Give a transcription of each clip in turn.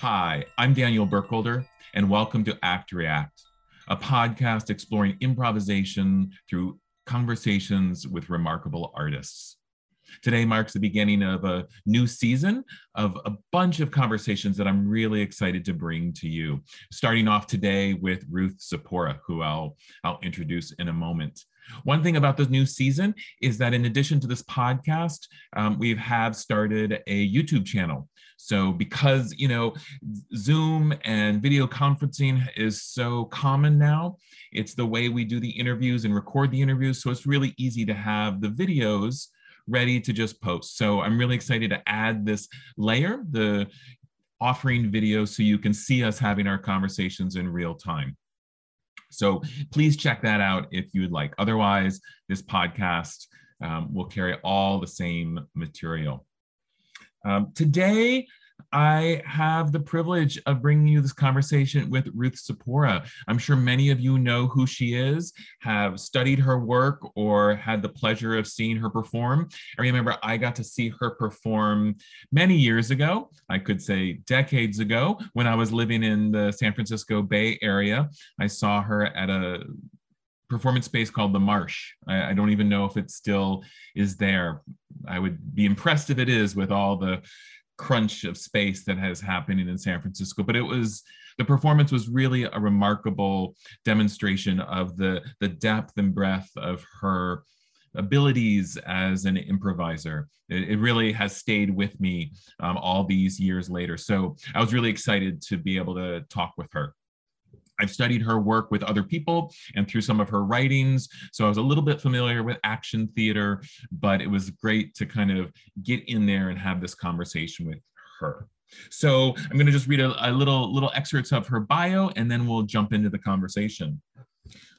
Hi, I'm Daniel Burkholder, and welcome to Act React, a podcast exploring improvisation through conversations with remarkable artists. Today marks the beginning of a new season of a bunch of conversations that I'm really excited to bring to you. Starting off today with Ruth Zaporah, who I'll, I'll introduce in a moment. One thing about this new season is that in addition to this podcast, um, we have started a YouTube channel. So because, you know, Zoom and video conferencing is so common now, it's the way we do the interviews and record the interviews. So it's really easy to have the videos ready to just post. So I'm really excited to add this layer, the offering video so you can see us having our conversations in real time. So please check that out if you would like. Otherwise, this podcast um, will carry all the same material. Um, today, I have the privilege of bringing you this conversation with Ruth Zaporah. I'm sure many of you know who she is, have studied her work, or had the pleasure of seeing her perform. I remember I got to see her perform many years ago, I could say decades ago, when I was living in the San Francisco Bay Area. I saw her at a performance space called the Marsh. I, I, don't even know if it still is there. I would be impressed if it is with all the crunch of space that has happening in San Francisco. But it was the performance was really a remarkable demonstration of the the depth and breadth of her abilities as an improviser. It, it really has stayed with me um, all these years later. So I was really excited to be able to talk with her. I've studied her work with other people and through some of her writings. So I was a little bit familiar with action theater, but it was great to kind of get in there and have this conversation with her. So I'm going to just read a, a little little excerpts of her bio, and then we'll jump into the conversation.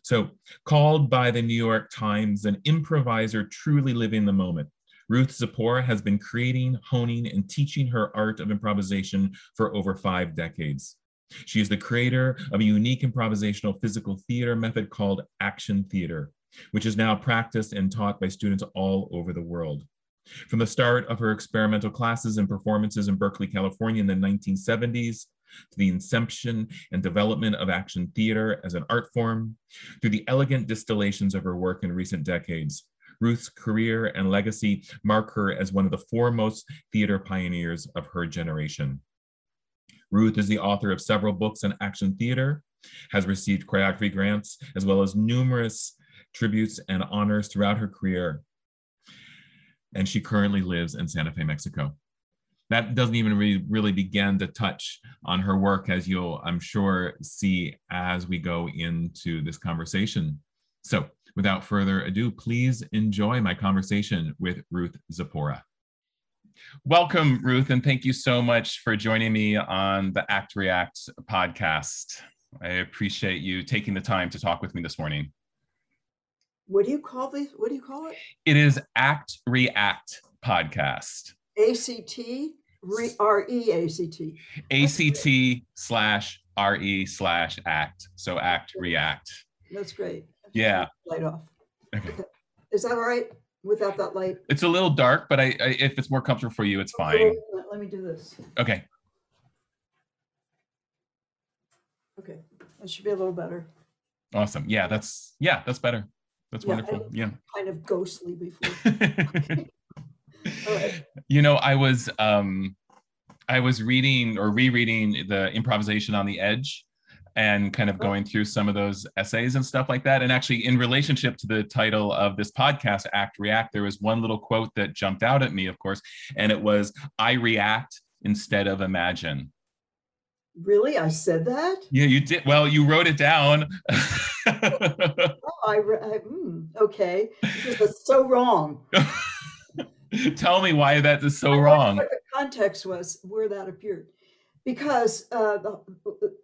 So, called by the New York Times an improviser truly living the moment, Ruth Zaporah has been creating, honing, and teaching her art of improvisation for over five decades. She is the creator of a unique improvisational physical theater method called action theater, which is now practiced and taught by students all over the world. From the start of her experimental classes and performances in Berkeley, California in the 1970s, to the inception and development of action theater as an art form, through the elegant distillations of her work in recent decades, Ruth's career and legacy mark her as one of the foremost theater pioneers of her generation. Ruth is the author of several books on action theater, has received choreography grants, as well as numerous tributes and honors throughout her career. And she currently lives in Santa Fe, Mexico. That doesn't even really, really begin to touch on her work, as you'll, I'm sure, see as we go into this conversation. So, without further ado, please enjoy my conversation with Ruth Zaporah. Welcome, Ruth, and thank you so much for joining me on the Act React podcast. I appreciate you taking the time to talk with me this morning. What do you call this? What do you call it? It is Act React podcast. ACT, R E A C T. Slash R E slash act. So Act React. That's great. Yeah. Light off. Okay. Is that all right? Without that light? It's a little dark, but I, I if it's more comfortable for you, it's fine. Let me do this. Okay. Okay, that should be a little better. Awesome. Yeah, that's yeah, that's better. That's yeah, wonderful. Yeah. Kind of ghostly before. right. You know, I was um I was reading or rereading the improvisation on the edge and kind of going through some of those essays and stuff like that. And actually, in relationship to the title of this podcast, Act React, there was one little quote that jumped out at me, of course, and it was, I react instead of imagine. Really? I said that? Yeah, you did. Well, you wrote it down. oh, I, I mm, okay. It's so wrong. Tell me why that is so wrong. What the context was where that appeared because uh, the,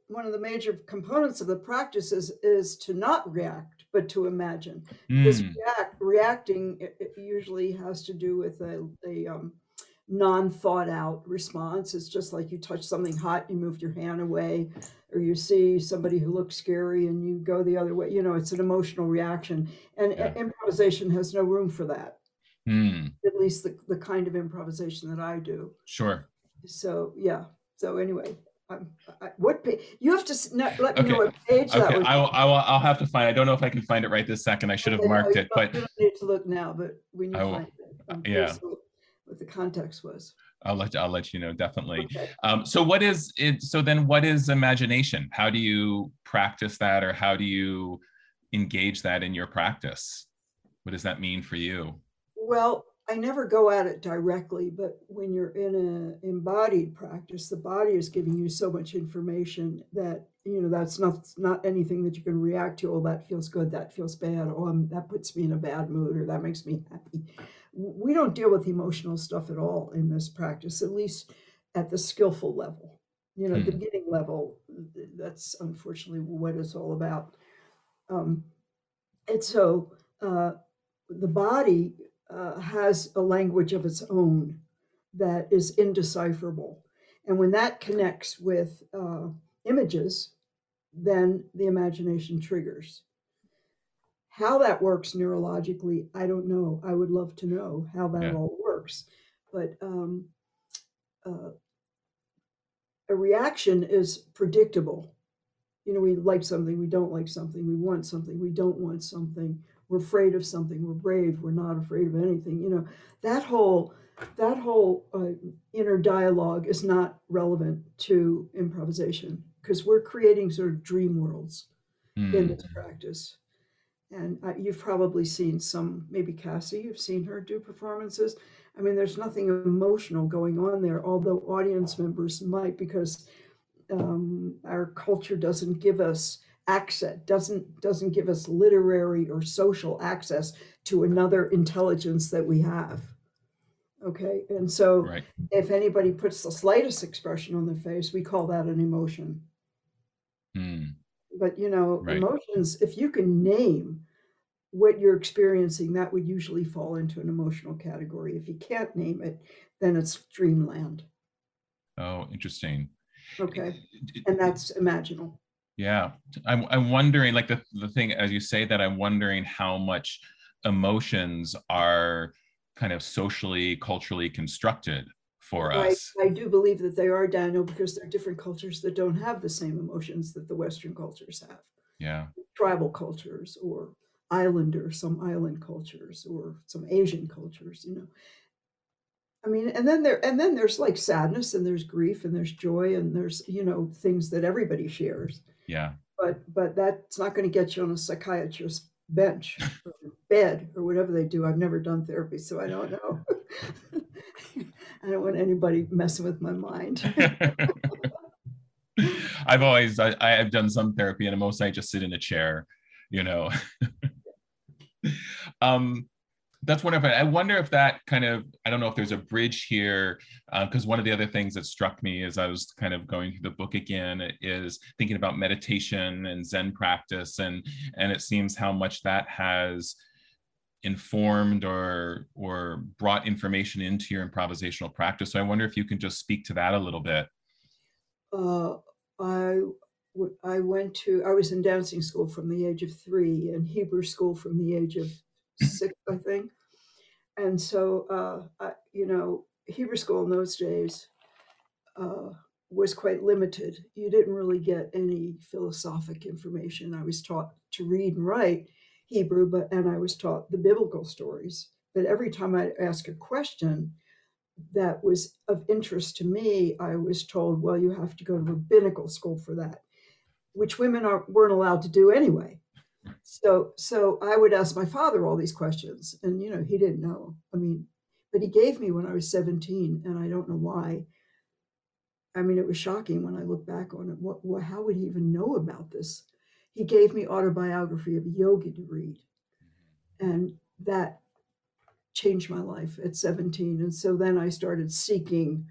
one of the major components of the practice is, is to not react, but to imagine. Mm. Because react, reacting it, it usually has to do with a, a um, non thought out response. It's just like you touch something hot, you move your hand away, or you see somebody who looks scary and you go the other way. You know, it's an emotional reaction. And yeah. improvisation has no room for that. Mm. At least the, the kind of improvisation that I do. Sure. So, yeah. So anyway, What page? You have to not, let me Okay. know what page that Okay, was. I will, I will, I'll have to find, I don't know if I can find it right this second. I should have Okay, marked you it, but You don't need to look now, but when you find it, yeah. what what the context was. I'll let, I'll let you know, definitely. Okay. Um, so what is it? So then what is imagination? How do you practice that or how do you engage that in your practice? What does that mean for you? Well, I never go at it directly, but when you're in an embodied practice, the body is giving you so much information that you know that's not not anything that you can react to. Oh, that feels good. That feels bad. Oh, I'm, that puts me in a bad mood, or that makes me happy. We don't deal with emotional stuff at all in this practice, at least at the skillful level. You know, the Hmm. beginning level. That's unfortunately what it's all about. Um, and so uh, the body uh, has a language of its own that is indecipherable. And when that connects with uh, images, then the imagination triggers. How that works neurologically, I don't know. I would love to know how that Yeah. all works. But um, uh, a reaction is predictable. You know, we like something, we don't like something, we want something, we don't want something, we're afraid of something, we're brave, we're not afraid of anything. You know, that whole that whole uh, inner dialogue is not relevant to improvisation because we're creating sort of dream worlds in Hmm. this practice. And uh, you've probably seen some, maybe Cassie, you've seen her do performances. I mean, there's nothing emotional going on there, although audience members might, because um, our culture doesn't give us access, doesn't doesn't give us literary or social access to another intelligence that we have. Okay, and so Right. if anybody puts the slightest expression on their face, we call that an emotion Hmm. but you know Right. emotions if you can name what you're experiencing that would usually fall into an emotional category if you can't name it then it's dreamland Oh, interesting. okay and that's imaginal Yeah, I'm I'm wondering like the the thing as you say that I'm wondering how much emotions are kind of socially culturally constructed for us. I do believe that they are daniel because there are different cultures that don't have the same emotions that the western cultures have Yeah. tribal cultures or islander some island cultures or some asian cultures you know i mean and then there and then there's like sadness and there's grief and there's joy and there's you know things that everybody shares Yeah. but but that's not going to get you on a psychiatrist's bench or bed or whatever they do i've never done therapy so i don't know i don't want anybody messing with my mind I've always I, I have done some therapy and most I just sit in a chair, you know. um that's wonderful. I wonder if that kind of I don't know if there's a bridge here because one of the other things that struck me as I was kind of going through the book again is thinking about meditation and Zen practice and and it seems how much that has informed or or brought information into your improvisational practice. So I wonder if you can just speak to that a little bit. Uh, I went to I was in dancing school from the age of three and Hebrew school from the age of six, I think. And so, uh, I, you know, Hebrew school in those days uh, was quite limited. You didn't really get any philosophic information. I was taught to read and write Hebrew, but and I was taught the biblical stories. But every time I ask a question, that was of interest to me, I was told, well, you have to go to rabbinical school for that, which women aren't, weren't allowed to do anyway. So, so I would ask my father all these questions, and you know, he didn't know. I mean, but he gave me when I was 17, and I don't know why. I mean, it was shocking when I look back on it. What, what how would he even know about this? He gave me autobiography of a yogi to read, and that changed my life at 17 and so then i started seeking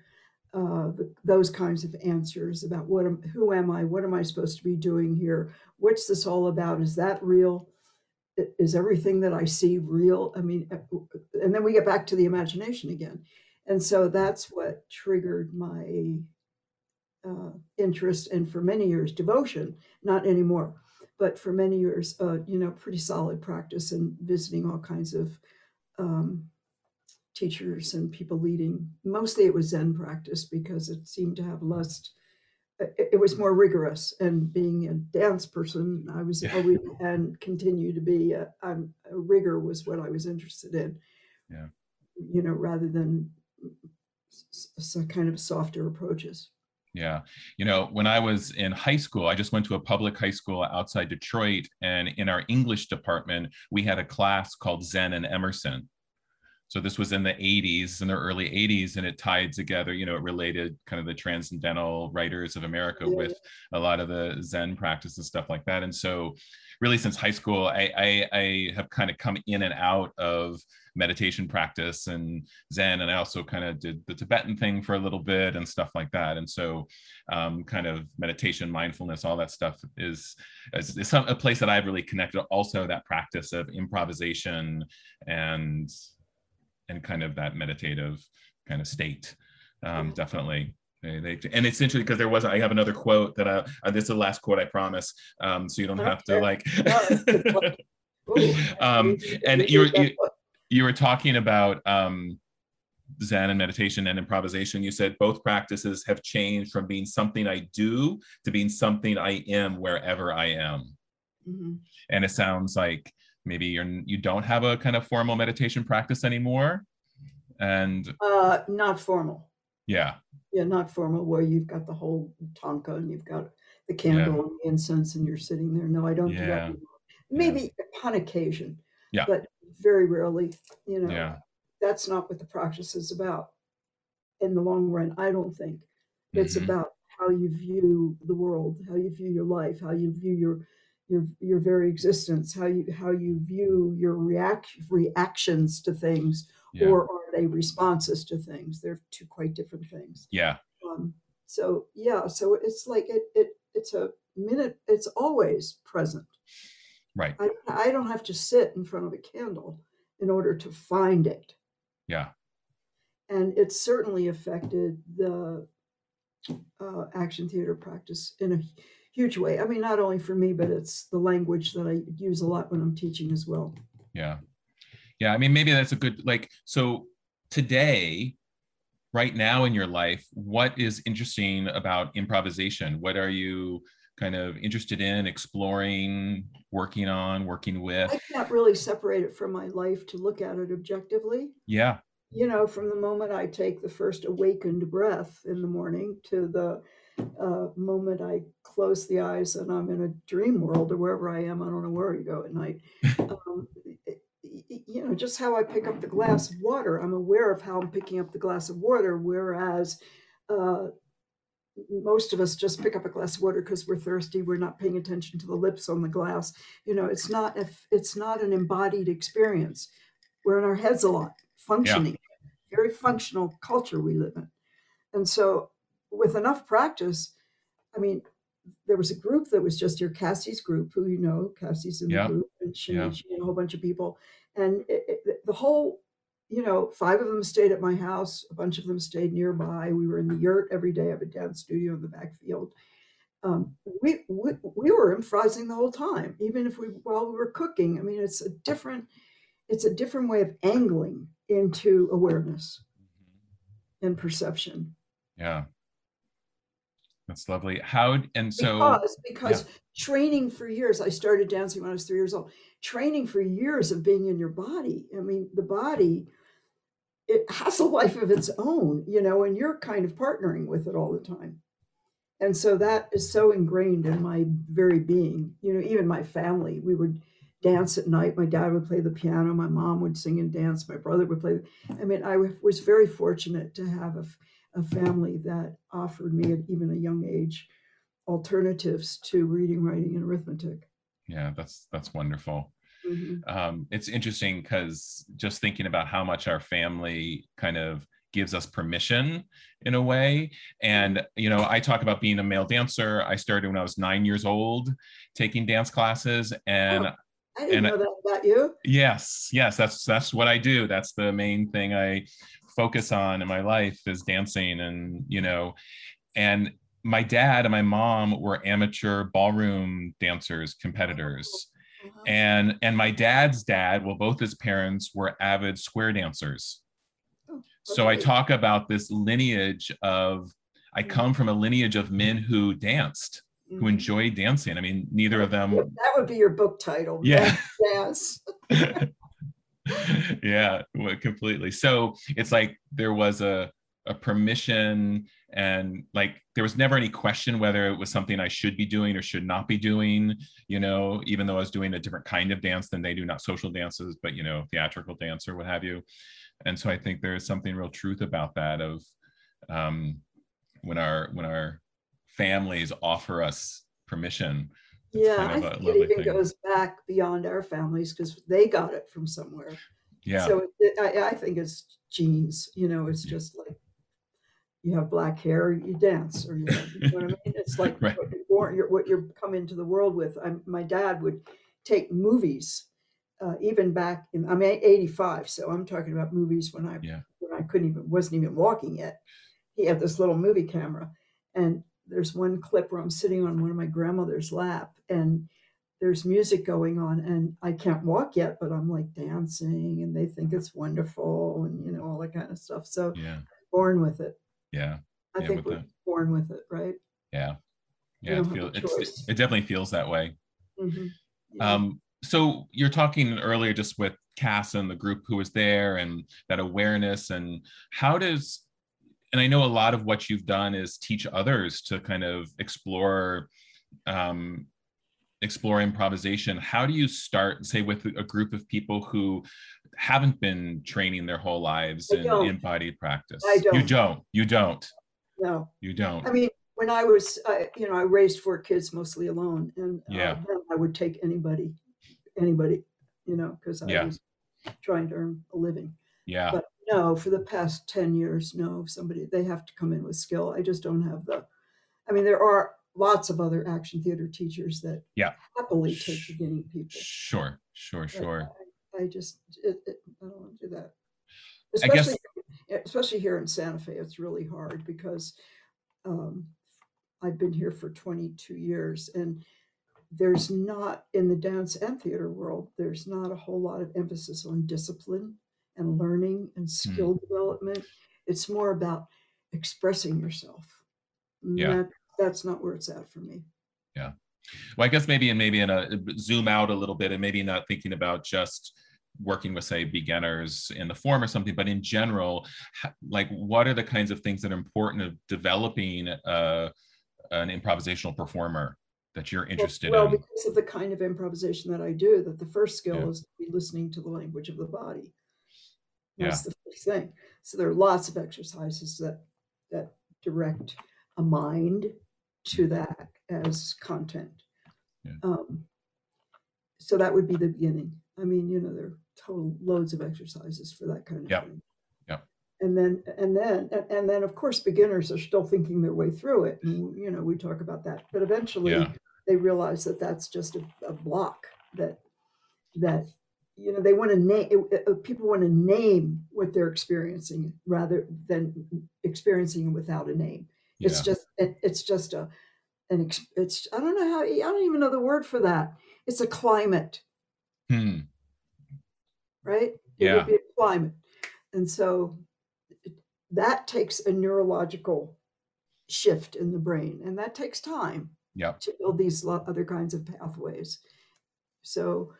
uh, those kinds of answers about what am, who am i what am i supposed to be doing here what's this all about is that real? Is everything that i see real? I mean uh, and then we get back to the imagination again. And so that's what triggered my uh, interest and for many years devotion not anymore but for many years uh, you know pretty solid practice and visiting all kinds of um, teachers and people leading. Mostly it was Zen practice because it seemed to have less it, it was more rigorous. And being a dance person, I was Yeah. always and continue to be. A, I'm a rigor was what I was interested in. Yeah. You know, rather than s- s- kind of softer approaches. Yeah. You know, when I was in high school, I just went to a public high school outside Detroit. And in our English department, we had a class called Zen and Emerson. So this was in the 80s, in the early 80s, and it tied together, you know, it related kind of the transcendental writers of America Yeah. with a lot of the Zen practice and stuff like that. And so really since high school, I, I, I have kind of come in and out of meditation practice and Zen, and I also kind of did the Tibetan thing for a little bit and stuff like that. And so, um, kind of meditation, mindfulness, all that stuff is is, is some, a place that I've really connected. Also, that practice of improvisation and and kind of that meditative kind of state, um, definitely. They, they, and it's interesting because there was I have another quote that I uh, this is the last quote I promise, um, so you don't have to like. No, it's a good quote. Ooh, um, and you were- you- you were talking about um, Zen and meditation and improvisation. You said both practices have changed from being something I do to being something I am wherever I am. Mhm. And it sounds like maybe you're you don't have a kind of formal meditation practice anymore. And Uh, not formal. yeah, Yeah, not formal where you've got the whole tonka and you've got the candle and the incense and you're sitting there. No, I don't do that anymore. Maybe upon occasion. Yeah. But very rarely, you know. Yeah. That's not what the practice is about in the long run, I don't think. It's Mhm. about how you view the world, how you view your life, how you view your your your very existence, how you how you view your react reactions to things, yeah, or are they responses to things? They're two quite different things. yeah, Um, so yeah, so it's like it it it's a minute. It's always present. right, I I don't have to sit in front of a candle in order to find it, yeah, and it certainly affected the uh, action theater practice in a huge way. I mean, not only for me, but it's the language that I use a lot when I'm teaching as well. yeah, yeah. I mean, maybe that's a good like. So today, right now in your life, what is interesting about improvisation? What are you kind of interested in exploring, working on, working with? I can't really separate it from my life to look at it objectively. Yeah, you know, from the moment I take the first awakened breath in the morning to the uh, moment I close the eyes and I'm in a dream world or wherever I am, I don't know where you go at night. Um, y- y- you know, just how I pick up the glass of water, I'm aware of how I'm picking up the glass of water, whereas uh, most of us just pick up a glass of water because we're thirsty. We're not paying attention to the lips on the glass. You know, it's not if it's not an embodied experience. We're in our heads a lot, functioning, very functional culture we live in. And so, with enough practice, I mean, there was a group that was just your Cassie's group, who you know, Cassie's in Yeah. the group, and Yeah. Shinichi and a whole bunch of people. And it, it, the whole, you know, five of them stayed at my house, a bunch of them stayed nearby. We were in the yurt every day. I have a dance studio in the backfield. Um, we, we we were improvising the whole time, even if we while we were cooking. I mean, it's a different it's a different way of angling into awareness and perception. yeah. That's lovely. How and so because because training for years i started dancing when i was three years old. Training for years of being in your body. I mean the body it has a life of its own you know and you're kind of partnering with it all the time. And so that is so ingrained in my very being. You know even my family we would dance at night. My dad would play the piano. My mom would sing and dance. My brother would play i mean i was very fortunate to have a, a family that offered me at even a young age alternatives to reading, writing, and arithmetic. yeah, that's that's wonderful. Mhm. um, it's interesting because just thinking about how much our family kind of gives us permission in a way and you know i talk about being a male dancer i started when i was nine years old taking dance classes and Oh. I didn't And- know that about you. yes yes that's that's what i do. That's the main thing i focus on in my life is dancing and you know and my dad and my mom were amateur ballroom dancers competitors. Uh-huh. and and my dad's dad well both his parents were avid square dancers. Oh, so i talk about this lineage of I come from a lineage of men who danced, who enjoy dancing. I mean, neither of them. That would be your book title. Yeah. Yes. yeah, completely. So it's like there was a a permission and like there was never any question whether it was something I should be doing or should not be doing, you know, even though I was doing a different kind of dance than they do, not social dances, but you know, theatrical dance or what have you. And so I think there is something real truth about that of um when our when our families offer us permission. it's Yeah, kind of think it even thing. goes back beyond our families because they got it from somewhere. Yeah. So it, I, I think it's genes. You know, it's just like you have black hair, you dance, or you, you know what I mean. It's like Right. what you're born, you're, what you're come into the world with. i my dad would take movies, uh, even back in I'm 85, so I'm talking about movies when I Yeah. when I couldn't even wasn't even walking yet. He had this little movie camera, and there's one clip where I'm sitting on one of my grandmother's lap, and there's music going on, and I can't walk yet, but I'm like dancing, and they think it's wonderful, and you know all that kind of stuff. So yeah. born with it. Yeah. I Yeah, think we're born with it, right? Yeah. Yeah. It, feel, it, definitely feels that way. Mhm. Yeah. Um, so you're talking earlier just with Cass and the group who was there and that awareness and how does and I know a lot of what you've done is teach others to kind of explore um, explore improvisation. How do you start, say, with a group of people who haven't been training their whole lives I in don't. embodied practice? I You don't. don't. You don't. no, You don't. I mean, when I was, I, you know, I raised four kids mostly alone, and uh, Yeah. I would take anybody, anybody, you know, because I Yeah. was trying to earn a living. yeah. But no, for the past ten years, no, somebody they have to come in with skill. I just don't have the. I mean, there are lots of other action theater teachers that Yeah. happily take beginning people. Sure. Sure. Sure. I, I just it, it, I don't want to do that. I guess- Especially, especially here in Santa Fe, it's really hard because um, I've been here for 22 years, and there's not in the dance and theater world. There's not a whole lot of emphasis on discipline and learning and skill development. It's more about expressing yourself. And Yeah. that- that's not where it's at for me. Yeah. Well, I guess maybe and maybe in a zoom out a little bit and maybe not thinking about just working with say beginners in the form or something, but in general, like what are the kinds of things that are important of developing uh, an improvisational performer that you're interested well, in? Well because of the kind of improvisation that I do, that the first skill Yeah. is to be listening to the language of the body. Yeah. That's the first thing. So there are lots of exercises that that direct a mind to that as content. Yeah. Um, so that would be the beginning. I mean, you know, there are total loads of exercises for that kind of Yeah. thing. Yeah. And then, and then, and, and then, of course, beginners are still thinking their way through it. And, you know, we talk about that. But eventually, Yeah. they realize that that's just a, a block that that you know they want to name people want to name what they're experiencing rather than experiencing it without a name it's just it, it's just a an it's i don't know how i don't even know the word for that it's a climate Hmm. right it Yeah. would be a climate and so that takes a neurological shift in the brain and that takes time Yep. to build these other kinds of pathways. So,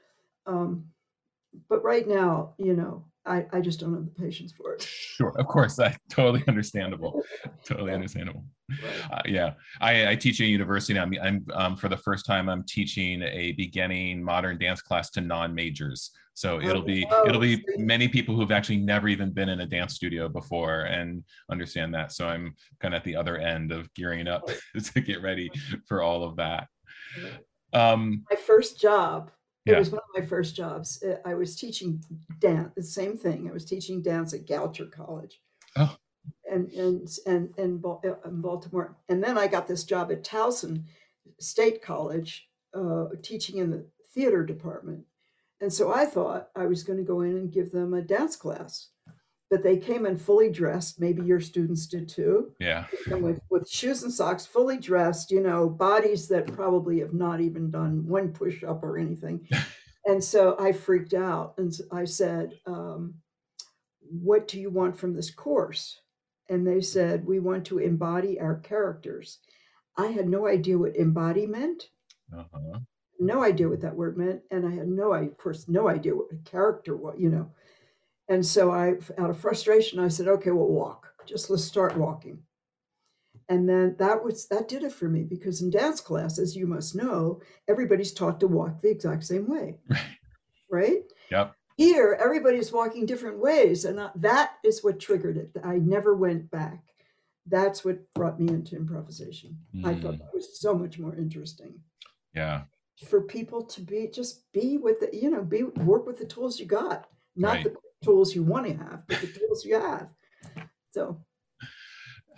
um, but right now, you know, I, I just don't have the patience for it. Sure. Of course. That totally understandable. Totally understandable. Right. Uh, yeah, I, I teach at a university. now. I'm, I'm um, for the first time. I'm teaching a beginning modern dance class to non-majors. So it'll be Oh, it'll be many people who've actually never even been in a dance studio before and understand that. So I'm kind of at the other end of gearing up to get ready for all of that. Um, My first job, it Yeah. was one of my first jobs. uh, I was teaching dance, the same thing. I was teaching dance at Goucher College. Oh. And, and, and, and uh, in Baltimore. And then I got this job at Towson State College, uh, teaching in the theater department. And so I thought I was going to go in and give them a dance class. But they came in fully dressed. Maybe your students did too. yeah, with, with shoes and socks, fully dressed, you know, bodies that probably have not even done one push up or anything. and so I freaked out and I said, um, What do you want from this course? and they said, We want to embody our characters. I had no idea what embody meant. Uh-huh. No idea what that word meant. And I had no, of course, no idea what a character was, you know. And so I, out of frustration, I said, okay, we'll walk. Just let's start walking. And then that was that did it for me because in dance class, as you must know, everybody's taught to walk the exact same way. Right. Right? Yep. Here, everybody's walking different ways. And that is what triggered it. I never went back. That's what brought me into improvisation. Mm. I thought hmm. that was so much more interesting. Yeah. For people to be just be with the, you know, be work with the tools you got, not right. the tools you want to have, but the tools you have. So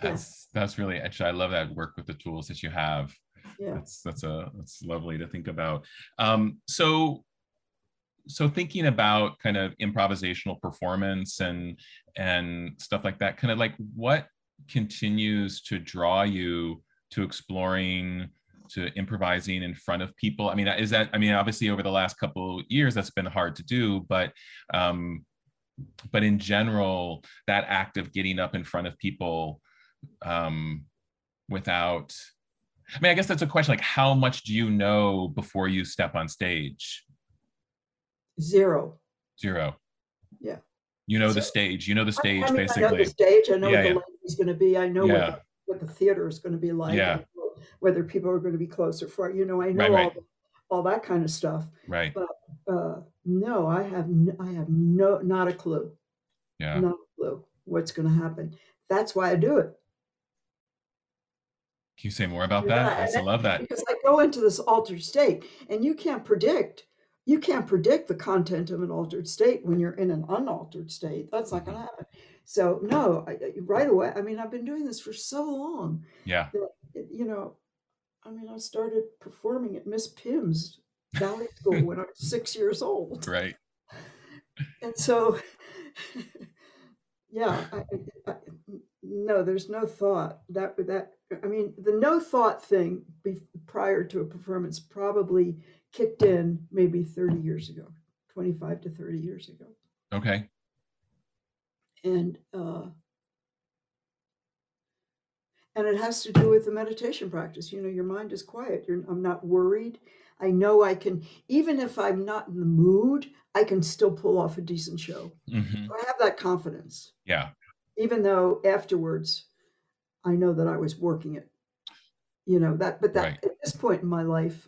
that's yeah. that's really actually I love that work with the tools that you have. Yeah. That's that's a that's lovely to think about. Um, so so thinking about kind of improvisational performance and and stuff like that, kind of like what continues to draw you to exploring to improvising in front of people i mean is that i mean obviously over the last couple years that's been hard to do but um but in general that act of getting up in front of people um without i mean i guess that's a question like how much do you know before you step on stage zero zero yeah you know so, the stage you know the stage I mean, basically i know the stage i know yeah, what the yeah. is going to be i know yeah. what, the, what the theater is going to be like yeah. whether people are going to be closer for you know i know right, right. all the, all that kind of stuff. Right. But uh, no, I have no, I have no not a clue. Yeah. Not a clue what's going to happen. That's why I do it. Can you say more about yeah, that? I love that. Because I go into this altered state and you can't predict you can't predict the content of an altered state when you're in an unaltered state. That's not going to mm-hmm. happen. So no, I, right away. I mean, I've been doing this for so long. Yeah. That, you know, I mean, I started performing at Miss Pim's ballet school when I was six years old. Right. And so, yeah, I, I, no, there's no thought that that. I mean, the no thought thing be, prior to a performance probably kicked in maybe 30 years ago, 25 to 30 years ago. Okay. And uh, and it has to do with the meditation practice. You know your mind is quiet. You're, i'm not worried. I know i can even if i'm not in the mood i can still pull off a decent show. Mm-hmm. i have that confidence. Yeah. Even though afterwards i know that i was working it. You know that but that right. at this point in my life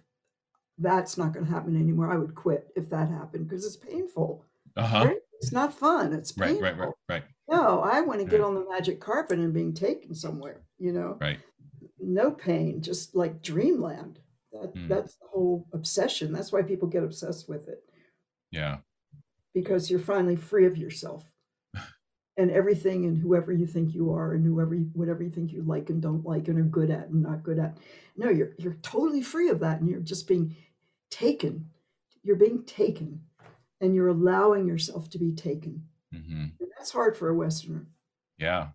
that's not going to happen anymore. I would quit if that happened because it's painful. Uh-huh. right? it's not fun. It's painful. right right right right. No, I want to get on the magic carpet and being taken somewhere, you know? Right. No pain, just like dreamland. That, mm. That's the whole obsession. That's why people get obsessed with it. Yeah. Because you're finally free of yourself and everything and whoever you think you are and whoever you, whatever you think you like and don't like and are good at and not good at. No, you're you're totally free of that and you're just being taken. You're being taken and you're allowing yourself to be taken. Mm-hmm. That's hard for a Westerner. Yeah.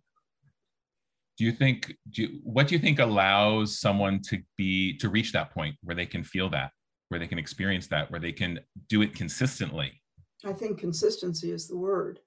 Do you think? Do you, what do you think allows someone to be to reach that point where they can feel that, where they can experience that, where they can do it consistently? I think consistency is the word,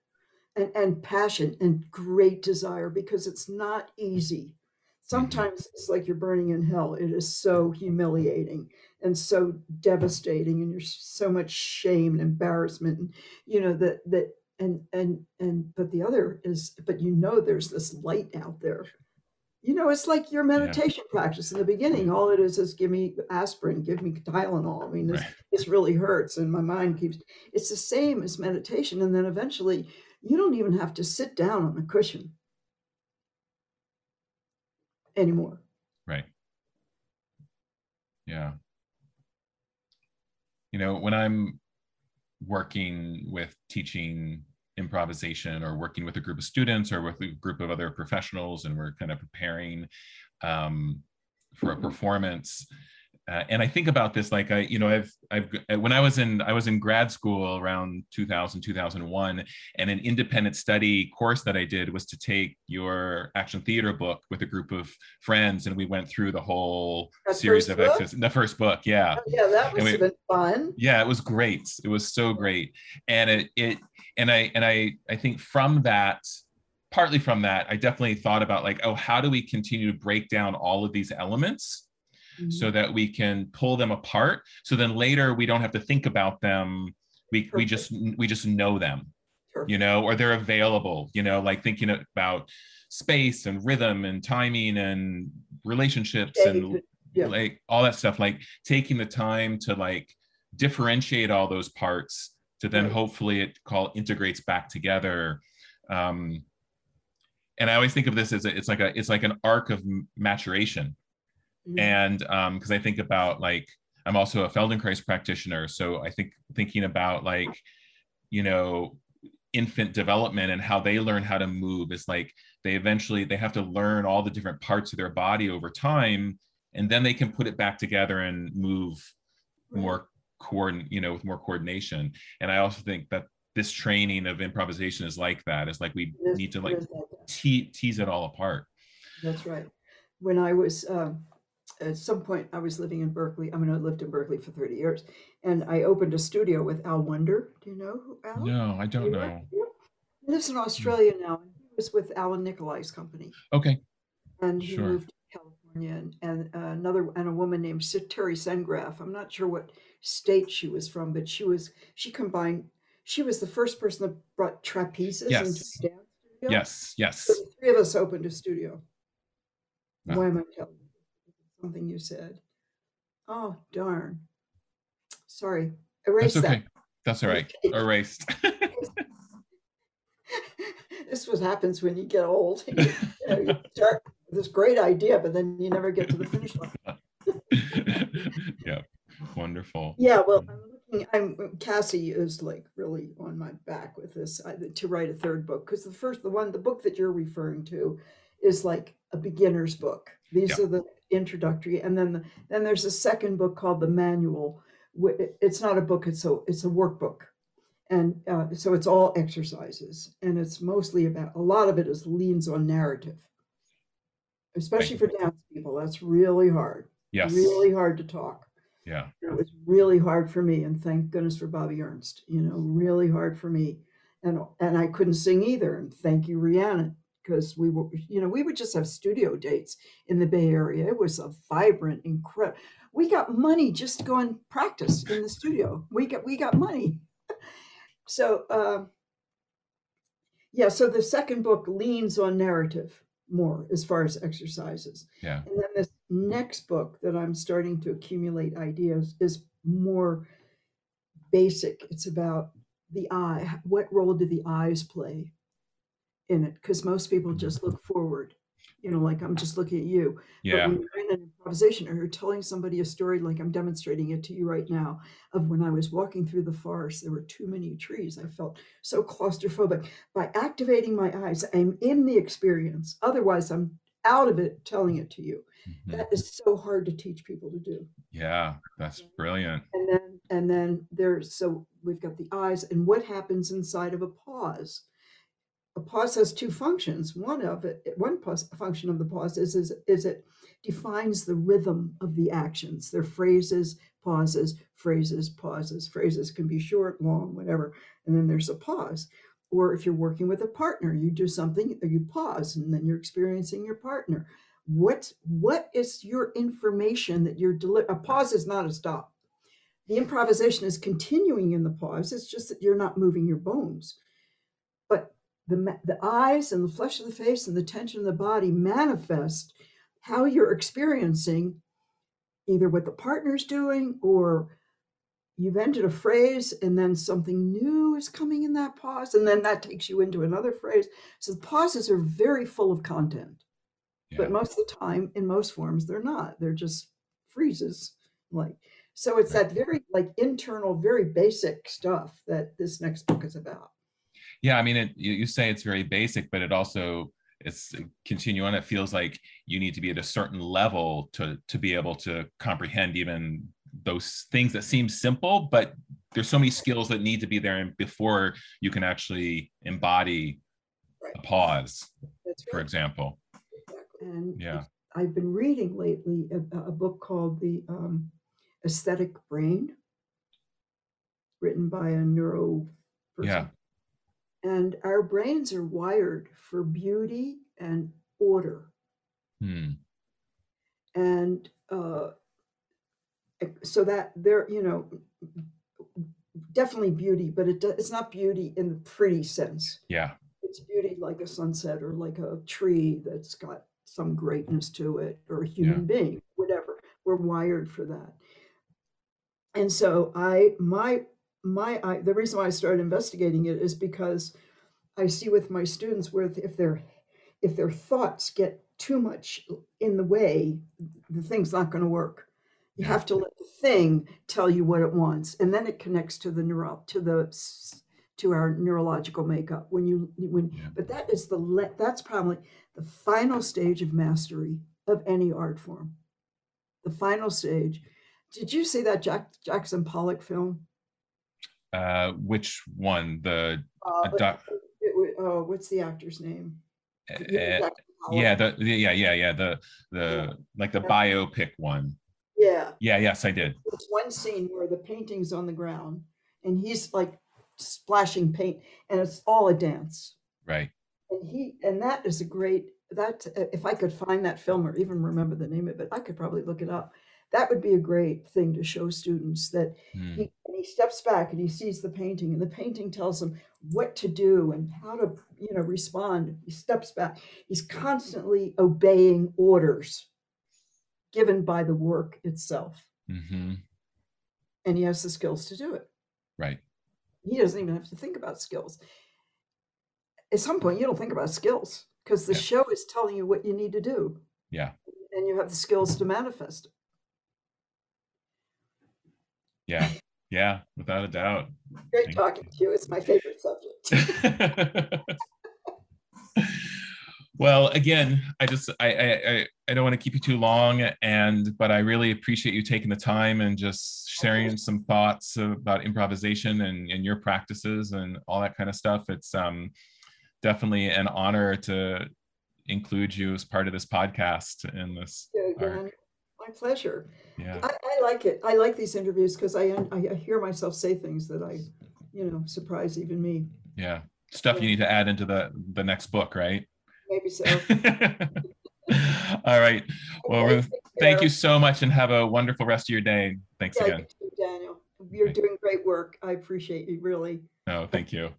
and and passion and great desire because it's not easy. Mm-hmm. Sometimes mm-hmm. it's like you're burning in hell. It is so humiliating and so devastating, and you're so much shame and embarrassment. And, you know that that and and and but the other is but you know there's this light out there. You know it's like your meditation yeah. practice in the beginning. All it is is give me aspirin give me tylenol. I mean this, right. this really hurts and my mind keeps it's the same as meditation. And then eventually you don't even have to sit down on a cushion anymore. Right. Yeah. You know when i'm working with teaching improvisation or working with a group of students or with a group of other professionals and we're kind of preparing um, for a performance uh, and I think about this like I, you know, I've, I've, uh, when I was in, I was in grad school around 2000, 2001, and an independent study course that I did was to take your action theater book with a group of friends, and we went through the whole that series of exercises. The first book, yeah, oh, yeah, that must we, have been fun. Yeah, it was great. It was so great, and it, it, and I, and I, I think from that, partly from that, I definitely thought about like, oh, how do we continue to break down all of these elements mm-hmm. so that we can pull them apart? So then later we don't have to think about them. We Perfect. we just we just know them, Perfect. you know, or they're available, you know, like thinking about space and rhythm and timing and relationships yeah, and yeah. like all that stuff, like taking the time to like differentiate all those parts to then right. hopefully it call integrates back together. Um, and I always think of this as a, it's like a it's like an arc of maturation, mm-hmm. and because um, I think about like I'm also a Feldenkrais practitioner, so I think thinking about like you know infant development and how they learn how to move is like they eventually they have to learn all the different parts of their body over time and then they can put it back together and move more coordinate you know with more coordination and i also think that this training of improvisation is like that it's like we need to like te- tease it all apart. That's right. When I was uh, at some point, I was living in Berkeley. I mean, I lived in Berkeley for 30 years, and I opened a studio with Al Wunder. Do you know who Al? No, I don't know. He lives in Australia now, he was with Alwin Nikolais' company. Okay. And he sure. moved to California, and, and uh, another and a woman named Terry Sendgraff. I'm not sure what state she was from, but she was she combined. She was the first person that brought trapezes yes. into dance studio? Yes, yes. So the three of us opened a studio. No. Why am I telling you? Something you said. Oh, darn. Sorry. Erase That's okay. that. That's all right. Erased. this is what happens when you get old. You, know, you start this great idea, but then you never get to the finish line. yeah, wonderful. Yeah, well, mm. I'm I'm Cassie is like really on my back with this I, to write a third book because the first the one the book that you're referring to is like a beginner's book. These yeah. are the introductory, and then the, then there's a second book called the manual. It's not a book; it's a it's a workbook, and uh, so it's all exercises, and it's mostly about a lot of it is leans on narrative, especially for dance people. That's really hard. Yes, really hard to talk yeah. It was really hard for me. And thank goodness for Bobby Ernst, you know, really hard for me. And and I couldn't sing either. And thank you, Rhiannon, because we were, you know, we would just have studio dates in the Bay Area. It was a vibrant, incredible. We got money just to go and practice in the studio. We got we got money. so uh, yeah, so the second book leans on narrative more as far as exercises. Yeah. And then this next book that I'm starting to accumulate ideas is more basic. It's about the eye. What role do the eyes play in it? Because most people mm-hmm. just look forward you know, like I'm just looking at you. Yeah. But when you're in an improvisation or you're telling somebody a story, like I'm demonstrating it to you right now, of when I was walking through the forest, there were too many trees. I felt so claustrophobic. By activating my eyes, I'm in the experience. Otherwise, I'm out of it telling it to you. Mm-hmm. That is so hard to teach people to do. Yeah, that's brilliant. And then and then there's so we've got the eyes and what happens inside of a pause a pause has two functions. One of it, one function of the pause is, is, is it defines the rhythm of the actions. They're phrases, pauses, phrases, pauses. Phrases can be short, long, whatever. And then there's a pause. Or if you're working with a partner, you do something, you pause, and then you're experiencing your partner. What what is your information that you're delivering? A pause is not a stop. The improvisation is continuing in the pause. It's just that you're not moving your bones. The, the eyes and the flesh of the face and the tension of the body manifest how you're experiencing either what the partner's doing or you've ended a phrase and then something new is coming in that pause and then that takes you into another phrase so the pauses are very full of content yeah. but most of the time in most forms they're not they're just freezes like so it's right. that very like internal very basic stuff that this next book is about yeah i mean it, you, you say it's very basic but it also it's continue on it feels like you need to be at a certain level to to be able to comprehend even those things that seem simple but there's so many skills that need to be there before you can actually embody a pause right. for example and yeah i've been reading lately a, a book called the um, aesthetic brain written by a neuro person. yeah And our brains are wired for beauty and order. Hmm. And uh, so that there, you know, definitely beauty, but it, it's not beauty in the pretty sense. Yeah. It's beauty like a sunset or like a tree that's got some greatness to it or a human yeah. being, whatever. We're wired for that. And so I, my, my, I, the reason why I started investigating it is because I see with my students where if their, if their thoughts get too much in the way, the thing's not going to work. You have to let the thing tell you what it wants, and then it connects to the neural to the to our neurological makeup. When you when, yeah. but that is the that's probably the final stage of mastery of any art form. The final stage. Did you see that Jack Jackson Pollock film? Uh, which one? The uh, doc- it, oh, what's the actor's name? Uh, yeah, the, the, yeah, yeah, yeah. The the yeah. like the yeah. biopic one. Yeah. Yeah, yes, I did. There's one scene where the painting's on the ground and he's like splashing paint and it's all a dance. Right. And he and that is a great that if I could find that film or even remember the name of it, I could probably look it up. That would be a great thing to show students that hmm. he, he steps back and he sees the painting and the painting tells him what to do and how to you know respond. He steps back. He's constantly obeying orders given by the work itself. Mm-hmm. And he has the skills to do it. Right. He doesn't even have to think about skills. At some point, you don't think about skills because the yeah. show is telling you what you need to do. Yeah. And you have the skills to manifest it. Yeah. Yeah, without a doubt. Great Thank talking you. to you. It's my favorite subject. Well, again, I just I, I I don't want to keep you too long, and but I really appreciate you taking the time and just sharing some thoughts about improvisation and, and your practices and all that kind of stuff. It's um definitely an honor to include you as part of this podcast in this. Yeah, my pleasure. Yeah, I, I, like it. I like these interviews because I I hear myself say things that I, you know, surprise even me. Yeah, stuff yeah. you need to add into the the next book, right? maybe so. All right. Well, okay, Ruth, thank you so much and have a wonderful rest of your day. Thanks yeah, again. You too, Daniel. You're doing great work. I appreciate you really. No, thank you.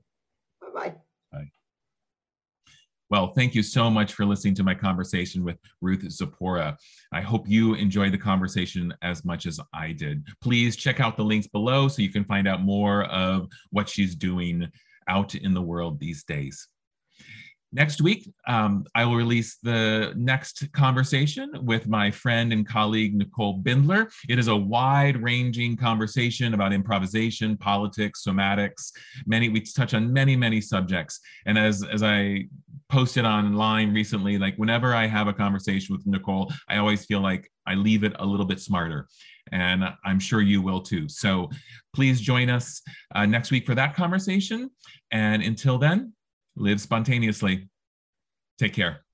Bye-bye. Bye. Well, thank you so much for listening to my conversation with Ruth Zaporah. I hope you enjoyed the conversation as much as I did. Please check out the links below so you can find out more of what she's doing out in the world these days. Next week, um, I will release the next conversation with my friend and colleague, Nicole Bindler. It is a wide ranging conversation about improvisation, politics, somatics. Many, we touch on many, many subjects. And as, as I posted online recently, like whenever I have a conversation with Nicole, I always feel like I leave it a little bit smarter. And I'm sure you will too. So please join us uh, next week for that conversation. And until then, live spontaneously. Take care.